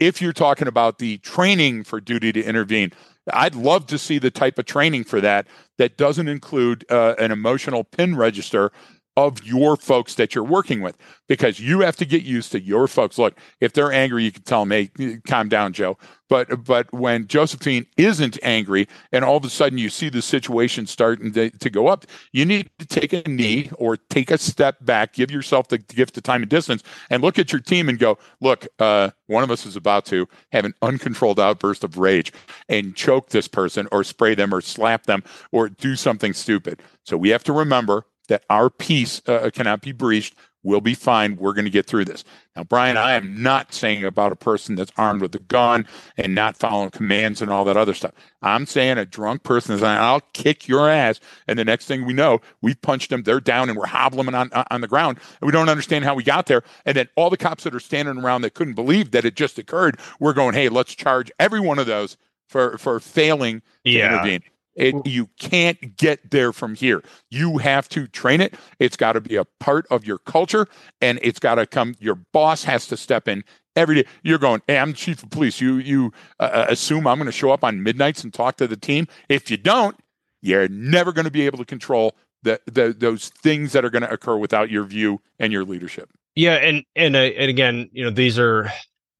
if you're talking about the training for duty to intervene, I'd love to see the type of training for that that doesn't include uh, an emotional pin register of your folks that you're working with because you have to get used to your folks. Look, if they're angry, you can tell them, hey, calm down, Joe. But but when Josephine isn't angry and all of a sudden you see the situation starting to, to go up, you need to take a knee or take a step back, give yourself the gift of time and distance, and look at your team and go, look, uh, one of us is about to have an uncontrolled outburst of rage and choke this person or spray them or slap them or do something stupid. So we have to remember that our peace uh, cannot be breached. We'll be fine. We're going to get through this. Now, Brian, I am not saying about a person that's armed with a gun and not following commands and all that other stuff. I'm saying a drunk person is, like, I'll kick your ass. And the next thing we know, we've punched them. They're down and we're hobbling on, on the ground. And we don't understand how we got there. And then all the cops that are standing around that couldn't believe that it just occurred, we're going, hey, let's charge every one of those for, for failing to Yeah. intervene. It, you can't get there from here. You have to train it. It's got to be a part of your culture, and it's got to come. Your boss has to step in every day. You're going, hey, I'm chief of police. You you uh, assume I'm going to show up on midnights and talk to the team. If you don't, you're never going to be able to control the, the those things that are going to occur without your view and your leadership. Yeah, and and uh, and again, you know, these are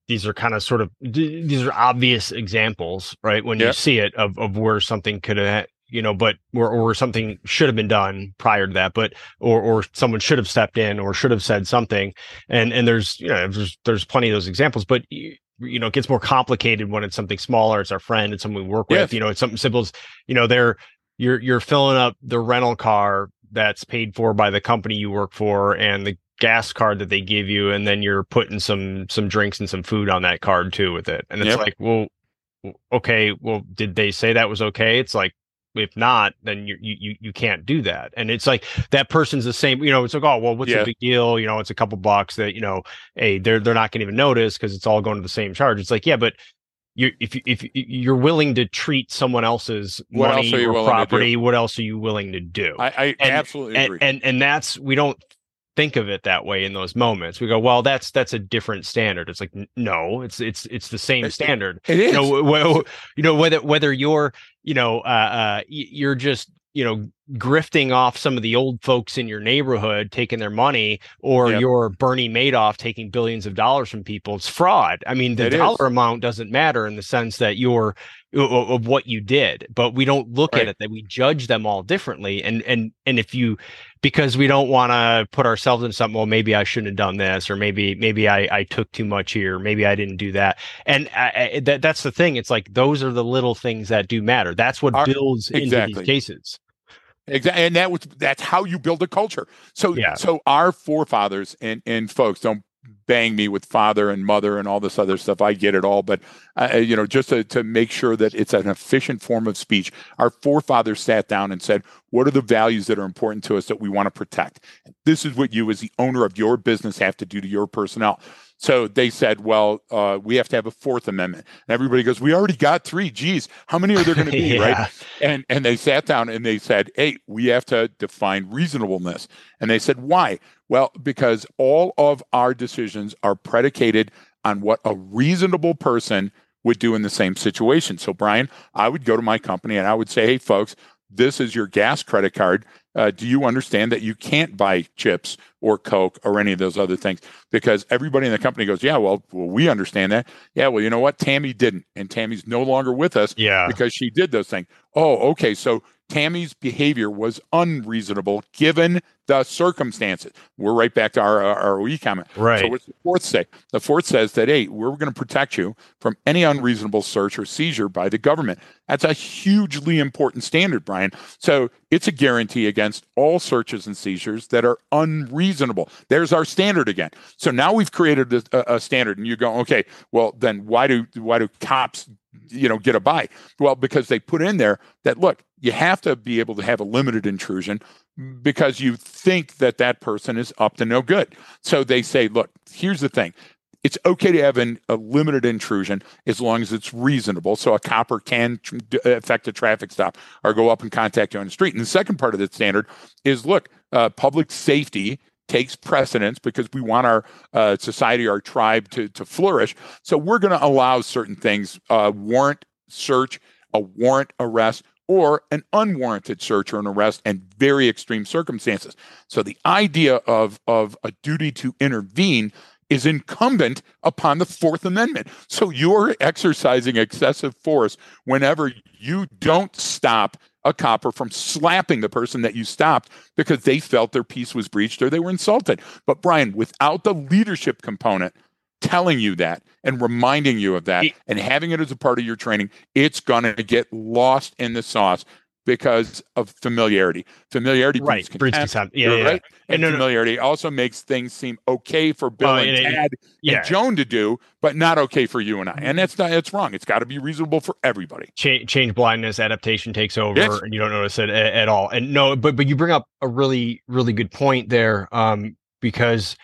these are kind of sort of these are obvious examples, right? When Yeah. you see it of of where something could have, you know, but or or something should have been done prior to that, but or or someone should have stepped in or should have said something, and and there's you know there's there's plenty of those examples, but. y- You know, it gets more complicated when it's something smaller. It's our friend. It's someone we work with. Yes. You know, it's something simple. as, You know, they're you're you're filling up the rental car that's paid for by the company you work for, and the gas card that they give you and then you're putting some some drinks and some food on that card too with it. And it's Yep. like well okay well did they say that was okay? It's like if not then you you you can't do that. And it's like that person's the same you know it's like oh well what's Yeah. the big deal? You know it's a couple bucks that you know hey they're they're not going to even notice because it's all going to the same charge. It's like yeah but you if you if you- you're willing to treat someone else's What money or property what else are you willing to do? I, I And- absolutely and, agree. and and that's we don't think of it that way in those moments we go well that's that's a different standard it's like no it's it's it's the same standard it is. you know wh- you know whether whether you're you know uh, uh you're just you know grifting off some of the old folks in your neighborhood taking their money or Yep. you're Bernie Madoff taking billions of dollars from people it's fraud i mean the It is. dollar amount doesn't matter in the sense that you're of of what you did but we don't look Right. at it that we judge them all differently and and and if you because we don't want to put ourselves in something well maybe i shouldn't have done this or maybe maybe i i took too much here maybe i didn't do that and uh, uh, I, I, that that's the thing it's like those are the little things that do matter that's what Our- builds into exactly. these cases Exactly, and that was that's how you build a culture. So, Yeah. so our forefathers and and folks don't bang me with father and mother and all this other stuff. I get it all, but uh, uh you know, just to, to make sure that it's an efficient form of speech, our forefathers sat down and said, "What are the values that are important to us that we want to protect?" This is what you, as the owner of your business, have to do to your personnel. So they said, "Well, uh, we have to have a Fourth Amendment." And everybody goes, "We already got three. Geez, how many are there going to be?" Right? And and they sat down and they said hey we have to define reasonableness and they said why well because all of our decisions are predicated on what a reasonable person would do in the same situation so brian i would go to my company and i would say hey folks this is your gas credit card uh, do you understand that you can't buy chips or coke or any of those other things because everybody in the company goes yeah well, well we understand that yeah well you know what tammy didn't and tammy's no longer with us yeah because she did those things. Oh, okay. So Tammy's behavior was unreasonable given the circumstances. We're right back to our, uh, our ROE comment. Right. So what's the fourth say? The fourth says that, hey, we're going to protect you from any unreasonable search or seizure by the government. That's a hugely important standard, Brian. So it's a guarantee against all searches and seizures that are unreasonable. There's our standard again. So now we've created a, a standard, and you go, okay, well then why do why do cops you know get a buy? Well, because they put in there that look, you have to be able to have a limited intrusion because you think that that person is up to no good. So they say, look, here's the thing it's okay to have an, a limited intrusion as long as it's reasonable. So a copper can tr- affect a traffic stop or go up and contact you on the street. And the second part of the standard is look, uh, public safety takes precedence because we want our uh, society, our tribe to, to flourish. So we're going to allow certain things, uh, warrant search, a warrant arrest, or an unwarranted search or an arrest and very extreme circumstances. So the idea of, of a duty to intervene is incumbent upon the Fourth Amendment. So you're exercising excessive force whenever you don't stop a copper from slapping the person that you stopped because they felt their peace was breached or they were insulted. But Brian, without the leadership component telling you that and reminding you of that and having it as a part of your training, it's going to get lost in the sauce because of familiarity. Familiarity right. breeds contempt. Yeah, yeah, right. And no, familiarity no. also makes things seem okay for Bill uh, and, and Tad yeah. and Joan to do, but not okay for you and I. And that's not. It's wrong. It's got to be reasonable for everybody. Change, change blindness, adaptation takes over, yes. and you don't notice it at, at, all. And no, but but you bring up a really really good point there, um, because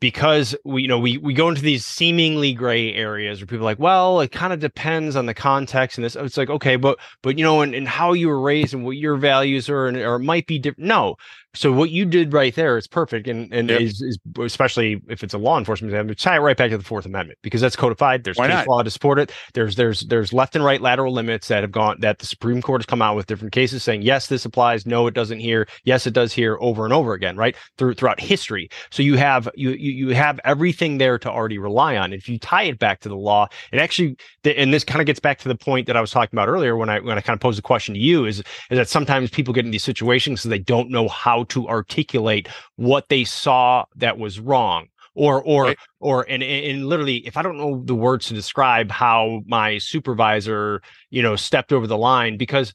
because we you know we we go into these seemingly gray areas where people are like well it kind of depends on the context and this it's like okay but but you know and, and how you were raised and what your values are and or it might be different no so what you did right there is perfect, and and yep. is, is, especially if it's a law enforcement example, tie it right back to the Fourth Amendment because that's codified. There's Why case not? law to support it. There's there's there's left and right lateral limits that have gone that the Supreme Court has come out with different cases saying yes this applies, no it doesn't here, yes it does here, over and over again, right through throughout history. So you have you you you have everything there to already rely on. If you tie it back to the law, it actually and this kind of gets back to the point that I was talking about earlier when I when I kind of posed the question to you is is that sometimes people get in these situations because they don't know how to articulate what they saw that was wrong or or right. or and, and literally if i don't know the words to describe how my supervisor you know stepped over the line because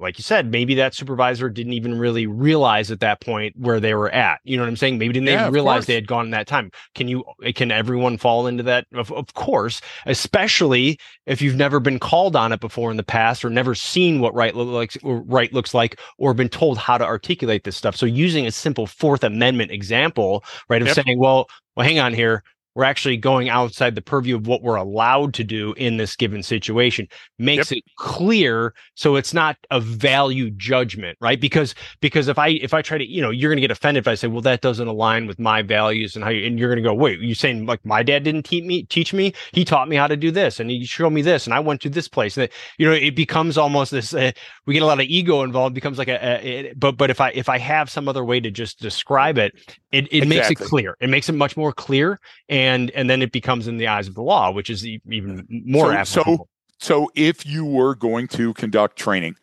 like you said, maybe that supervisor didn't even really realize at that point where they were at. You know what I'm saying? Maybe didn't yeah, they realize they had gone in that time. Can you can everyone fall into that? Of, of course, especially if you've never been called on it before in the past or never seen what right looks like right looks like or been told how to articulate this stuff. So using a simple Fourth Amendment example, right, of yep. saying, well, well, hang on here we're actually going outside the purview of what we're allowed to do in this given situation makes yep. it clear so it's not a value judgment right because because if i if i try to you know you're going to get offended if i say well that doesn't align with my values and how you and you're going to go wait you're saying like my dad didn't teach me teach me he taught me how to do this and he showed me this and i went to this place and you know it becomes almost this uh, we get a lot of ego involved becomes like a, a it, but but if i if i have some other way to just describe it it, it exactly. makes it clear it makes it much more clear and and and then it becomes in the eyes of the law, which is even more so, So, so if you were going to conduct training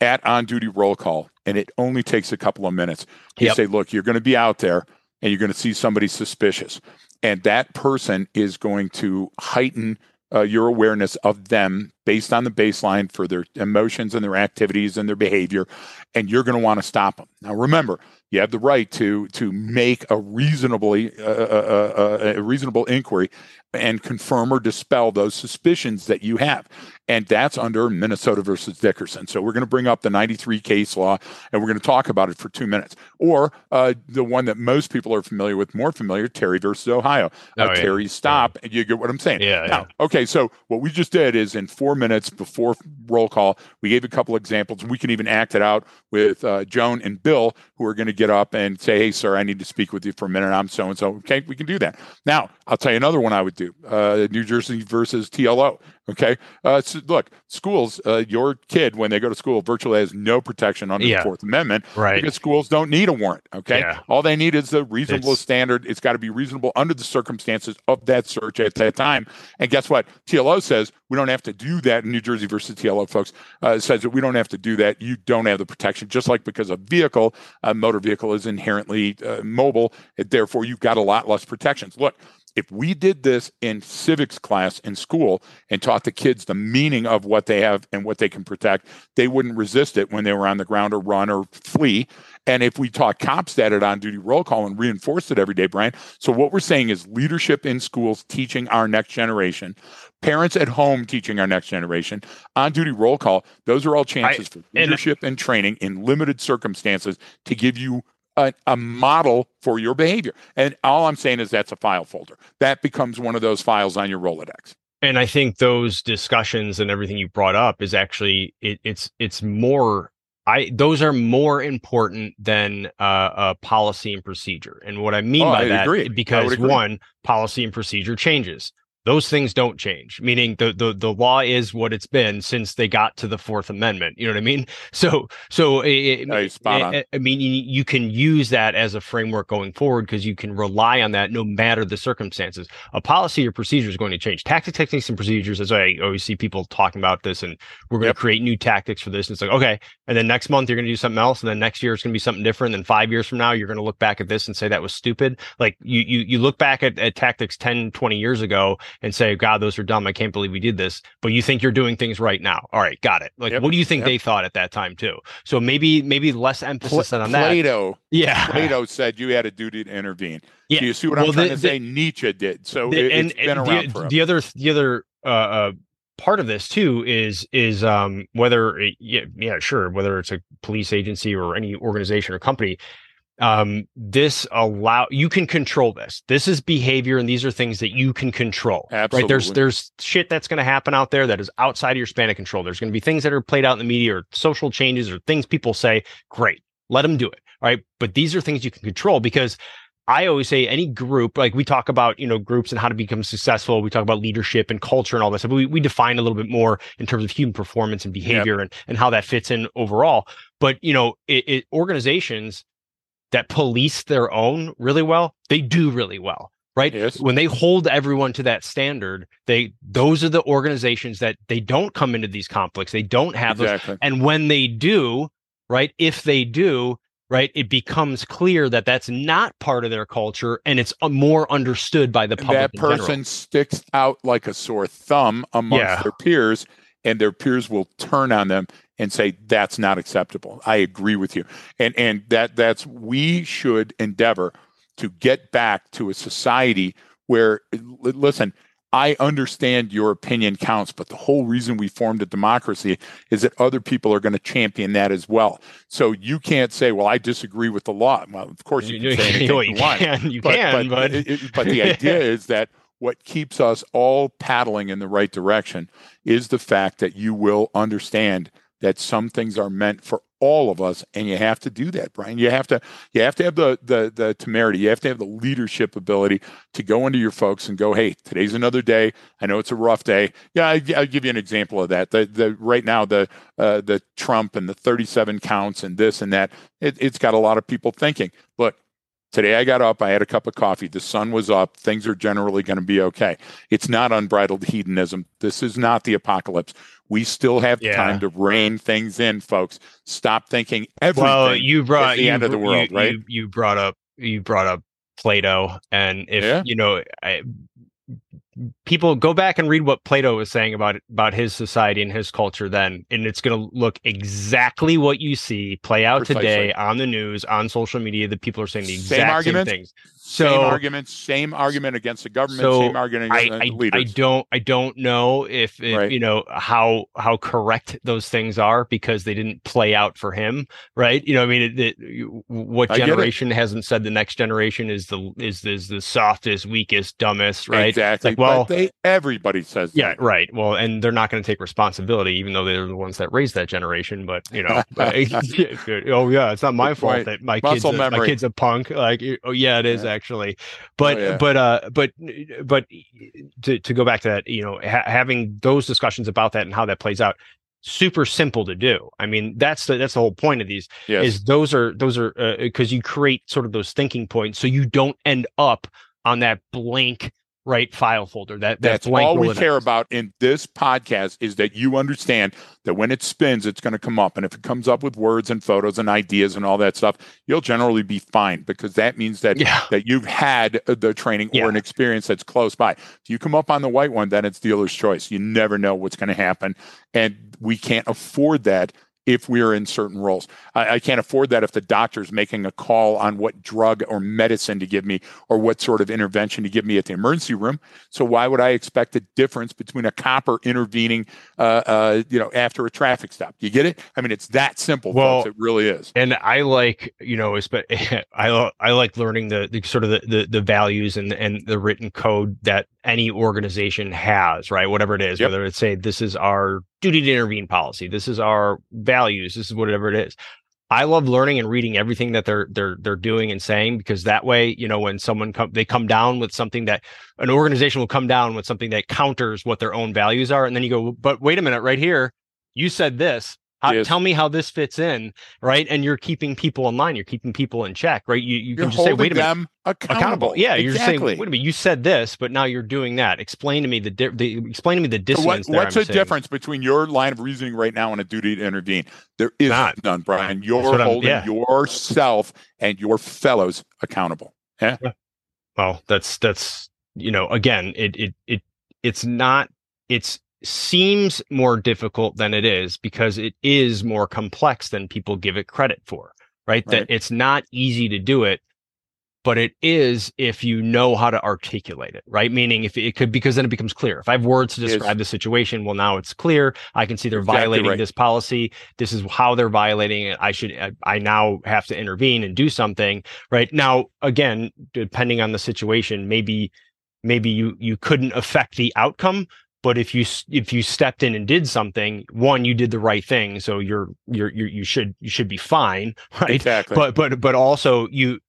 at on duty roll call, and it only takes a couple of minutes, you yep. say, look, you're going to be out there, and you're going to see somebody suspicious, and that person is going to heighten uh, your awareness of them based on the baseline for their emotions and their activities and their behavior, and you're going to want to stop them. Now, remember, you have the right to to make a reasonably uh, uh, uh, uh, a reasonable inquiry and confirm or dispel those suspicions that you have. And that's under Minnesota versus Dickerson. So we're going to bring up the 93 case law and we're going to talk about it for two minutes. Or uh, the one that most people are familiar with, more familiar, Terry versus Ohio. Oh, uh, yeah. Terry stop. Yeah. You get what I'm saying? Yeah, now, yeah. Okay. So what we just did is in four minutes before roll call, we gave a couple examples. We can even act it out with uh, Joan and Bill, who are going to get up and say, hey, sir, I need to speak with you for a minute. I'm so and so. Okay. We can do that. Now, I'll tell you another one I would do Uh, New Jersey versus TLO. Okay. Uh, so look, schools, uh, your kid, when they go to school, virtually has no protection under Yeah. the Fourth Amendment Right. because schools don't need a warrant. Okay. Yeah. All they need is a reasonable It's- standard. It's got to be reasonable under the circumstances of that search at that time. And guess what? TLO says we don't have to do that in New Jersey versus TLO, folks. Uh, says that we don't have to do that. You don't have the protection, just like because a vehicle, a motor vehicle, is inherently uh, mobile. Therefore, you've got a lot less protections. Look, if we did this in civics class in school and taught the kids the meaning of what they have and what they can protect, they wouldn't resist it when they were on the ground or run or flee. And if we taught cops that at on duty roll call and reinforced it every day, Brian. So what we're saying is leadership in schools teaching our next generation, parents at home teaching our next generation, on duty roll call. Those are all chances for and- leadership and training in limited circumstances to give you a, a model for your behavior. And all I'm saying is that's a file folder. That becomes one of those files on your Rolodex. and I think those discussions and everything you brought up is actually it, it's it's more I those are more important than uh, uh, policy and procedure. And what I mean Oh, by I that, agree. Because one, policy and procedure changes. Those things don't change. Meaning the, the the law is what it's been since they got to the Fourth Amendment. You know what I mean? So so eh, eh, eh, it, Hey, spot on. I, I mean, you, can use that as a framework going forward because you can rely on that no matter the circumstances. A policy or procedure is going to change. tactics techniques, and procedures, as I always see people talking about this, and we're going Yep. to create new tactics for this. And it's like, okay, and then next month you're going to do something else, and then next year it's going to be something different. Then five years from now, you're going to look back at this and say that was stupid. Like you you you look back at, at tactics 10, 20 years ago and say, God, those are dumb. I can't believe we did this. But you think you're doing things right now. All right, got it. Like, Yep. what do you think Yep. they thought at that time too? So maybe maybe less emphasis Pla- on that. Plato, Yeah. Plato said you had a duty to intervene. Yeah. Do you see what Well, I'm trying the- to the- say? Nietzsche did. So The- it, has been around the, forever. the other the other uh, uh part of this too is is um whether it, yeah yeah sure whether it's a police agency or any organization or company um this allow you can control this this is behavior and these are things that you can control Absolutely. right there's there's shit that's going to happen out there that is outside of your span of control there's going to be things that are played out in the media or social changes or things people say great let them do it all right but these are things you can control because I always say any group, like we talk about, you know, groups and how to become successful. We talk about leadership and culture and all that stuff. We, we define a little bit more in terms of human performance and behavior and, and how that fits in overall. But, you know, it, it, organizations that police their own really well, they do really well. Right. Yes. When they hold everyone to that standard, they those are the organizations that they don't come into these conflicts. They don't have those exactly. and when they do, right, if they do, right, it becomes clear that that's not part of their culture and it's uh, more understood by the public. that general. person sticks out like a sore thumb amongst Yeah. their peers, and their peers will turn on them and say that's not acceptable. I agree with you, and and that that's we should endeavor to get back to a society where listen. I understand your opinion counts, but the whole reason we formed a democracy is that other people are going to champion that as well. So you can't say, "Well, I disagree with the law." Well, of course you can say anything you you want can, you can, but, it- but the idea is that what keeps us all paddling in the right direction is the fact that you will understand that some things are meant for all of us and you have to do that brian. You have to you have to have the the the temerity. You have to have the leadership ability to go into your folks and go hey today's another day. I know it's a rough day. Yeah I, i'll give you an example of that. The, the right now the uh, the trump and the 37 counts and this and that it, it's got a lot of people thinking. Look Today I got up, I had a cup of coffee, the sun was up, things are generally going to be okay. It's not unbridled hedonism. This is not the apocalypse. We still have Yeah. time to rein things in, folks. Stop thinking everything. well, you brought the you, end of the world, you, right? You, you brought up you brought up Plato, and if Yeah. you know, I, people go back and read what Plato was saying about about his society and his culture then, and it's going to look exactly what you see play out Precisely. today on the news, on social media. That people are saying the Same exact same arguments, things. same So- argument, same argument against the government, So, same argument I, against the I, leaders. I don't I don't know if, if Right. you know how how correct those things are because they didn't play out for him right you know I mean it, it, what I get it. generation hasn't said the next generation is the is is the softest weakest dumbest right Exactly. Like, well- they everybody says yeah that. right well and they're not going to take responsibility even though they're the ones that raised that generation but you know but- oh yeah it's not my Good fault point. that my kids Muscle a, my kid's a punk like oh yeah it is Yeah. actually. But Oh, yeah. but uh but but to to go back to that, you know, ha- having those discussions about that and how that plays out, super simple to do. I mean, that's the that's the whole point of these Yes. is those are those are because you create sort of those thinking points so you don't end up on that blank right file folder that that That's all we care about in this podcast is that you understand that when it spins, it's going to come up. And if it comes up with words and photos and ideas and all that stuff, you'll generally be fine because that means that yeah that you've had uh, the training Yeah. or an experience that's close by. If you come up on the white one, then it's dealer's choice. You never know what's going to happen. And we can't afford that if we're in certain roles. I, I can't afford that if the doctor's making a call on what drug or medicine to give me or what sort of intervention to give me at the emergency room. So why would I expect a difference between a copper intervening, uh, uh, you know, after a traffic stop? You get it? I mean, it's that simple, Well, folks. It really is. and I like you know I I like learning the, the sort of the, the the values and and the written code that any organization has right whatever it is Yep. whether it's say this is our duty to intervene policy this is our values this is whatever it is I love learning and reading everything that they're they're they're doing and saying because that way, you know, when someone come they come down with something that an organization will come down with something that counters what their own values are, and then you go, but wait a minute, right here, you said this. How, Yes. Tell me how this fits in, right? And you're keeping people in line. You're keeping people in check, right? You you You're can just say, wait a minute, them accountable. accountable. Yeah, you're just saying, wait a minute, you said this, but now you're doing that. Explain to me the, di- the explain to me the So what, dissonance. there what's the difference between your line of reasoning right now and a duty to intervene? There is Not. none, Brian. You're holding yeah. yourself and your fellows accountable. Yeah. well that's that's you know again it it it it's not it's seems more difficult than it is because it is more complex than people give it credit for right, Right. that it's not easy to do it but it is if you know how to articulate it right? Meaning if it could because then it becomes clear. If i have words to Yes. describe the situation well now it's clear. I can see they're Exactly violating right. this policy. This is how they're violating it. I should I, I now have to intervene and do something right? Now again depending on the situation maybe maybe you you couldn't affect the outcome but if you if you stepped in and did something one you did the right thing so you're you're, you're you should you should be fine right? Exactly. but but but also you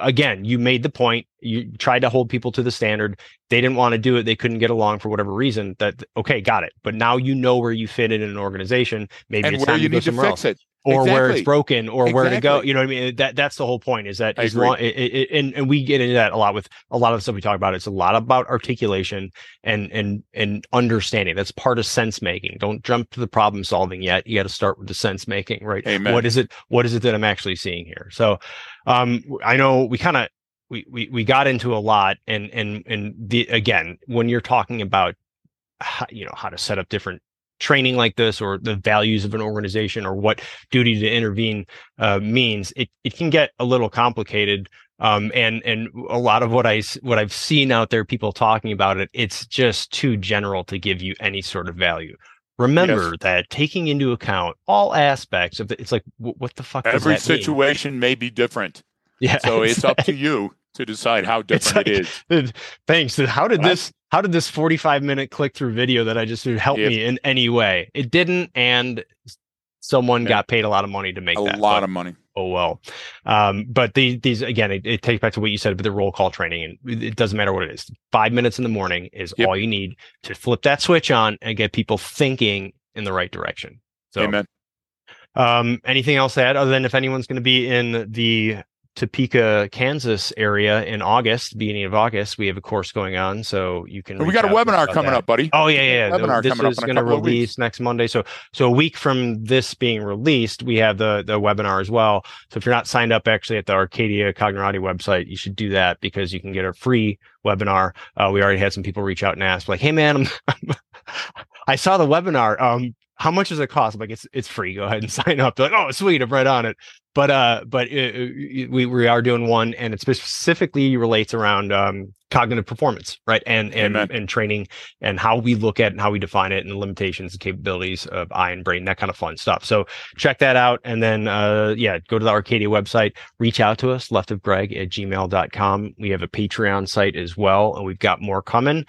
again you made the point you tried to hold people to the standard. They didn't want to do it they couldn't get along for whatever reason that okay got it. But now you know where you fit in an organization. Maybe and it's where time you need to fix else. it. Or where it's broken or where to go you know what i mean? That that's the whole point is that I as agree. long it, it, and, and we get into that a lot with a lot of the stuff we talk about. It's a lot about articulation and and and understanding. That's part of sense making. Don't jump to the problem solving yet. You got to start with the sense making right? Amen. what is it what is it that i'm actually seeing here? So um i know we kind of we, we we got into a lot and and and the again when you're talking about how, you know how to set up different training like this or the values of an organization or what duty to intervene uh, means it, it can get a little complicated um, and and a lot of what I what I've seen out there people talking about it it's just too general to give you any sort of value remember Yes. that taking into account all aspects of the, it's like wh- what the fuck Every that mean? situation may be different. yeah So it's up to you to decide how different it is. Thanks. How did this how did this 45 minute click through video that I just did help If- me in any way? It didn't and someone Yeah. got paid a lot of money to make that. A that. lot but- of money. oh well. Um, but the, these again, it, it takes back to what you said about the roll call training, and it- it doesn't matter what it is. Five minutes in the morning is Yep. all you need to flip that switch on and get people thinking in the right direction. So, Amen. um, anything else to add other than if anyone's going to be in the Topeka, Kansas area in August, beginning of August, we have a course going on, so you can. We got a out to us webinar coming that. up, buddy. Oh yeah, yeah. Webinar this coming up is going to couple of weeks. release next Monday. So, so a week from this being released, we have the the webinar as well. So if you're not signed up actually at the Arcadia Cognerati website, you should do that because you can get a free webinar. Uh, we already had some people reach out and ask, like, "Hey, man, I'm, I saw the webinar. Um, how much does it cost?" I'm like, "It's it's free. Go ahead and sign up." They're like, "Oh, sweet, I'm right on it." But uh, but uh, we we are doing one, and it specifically relates around um cognitive performance, right? And and Amen. and training and how we look at and how we define it and the limitations and capabilities of eye and brain, that kind of fun stuff. So check that out. And then, uh, yeah, go to the Arcadia website, reach out to us, leftofgreg at gmail.com. We have a Patreon site as well, and we've got more coming.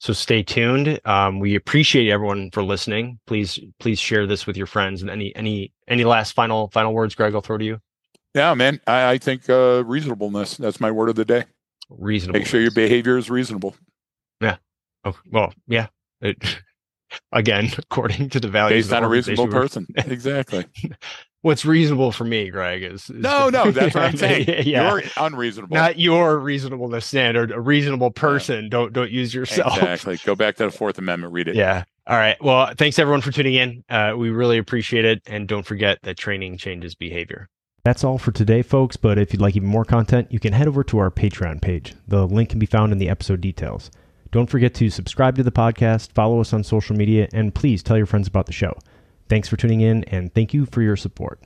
So stay tuned. Um, we appreciate everyone for listening. Please, please share this with your friends and any, any, any last final, final words, Greg, I'll throw to you. Yeah, man. I, I think uh, reasonableness. That's my word of the day. Reasonable. Make sure your behavior is reasonable. Yeah. Oh, well, yeah. It, again, according to the values Based on a reasonable person. exactly. What's reasonable for me, Greg, is, is No, no, that's what I'm saying. yeah. You're unreasonable. not your reasonableness standard. A reasonable person. Don't don't use yourself. Exactly. Go back to the Fourth Amendment. Read it. Yeah. All right. Well, thanks everyone for tuning in. Uh, we really appreciate it, and don't forget that training changes behavior. That's all for today, folks. But if you'd like even more content, you can head over to our Patreon page. The link can be found in the episode details. Don't forget to subscribe to the podcast, follow us on social media, and please tell your friends about the show. Thanks for tuning in, and thank you for your support.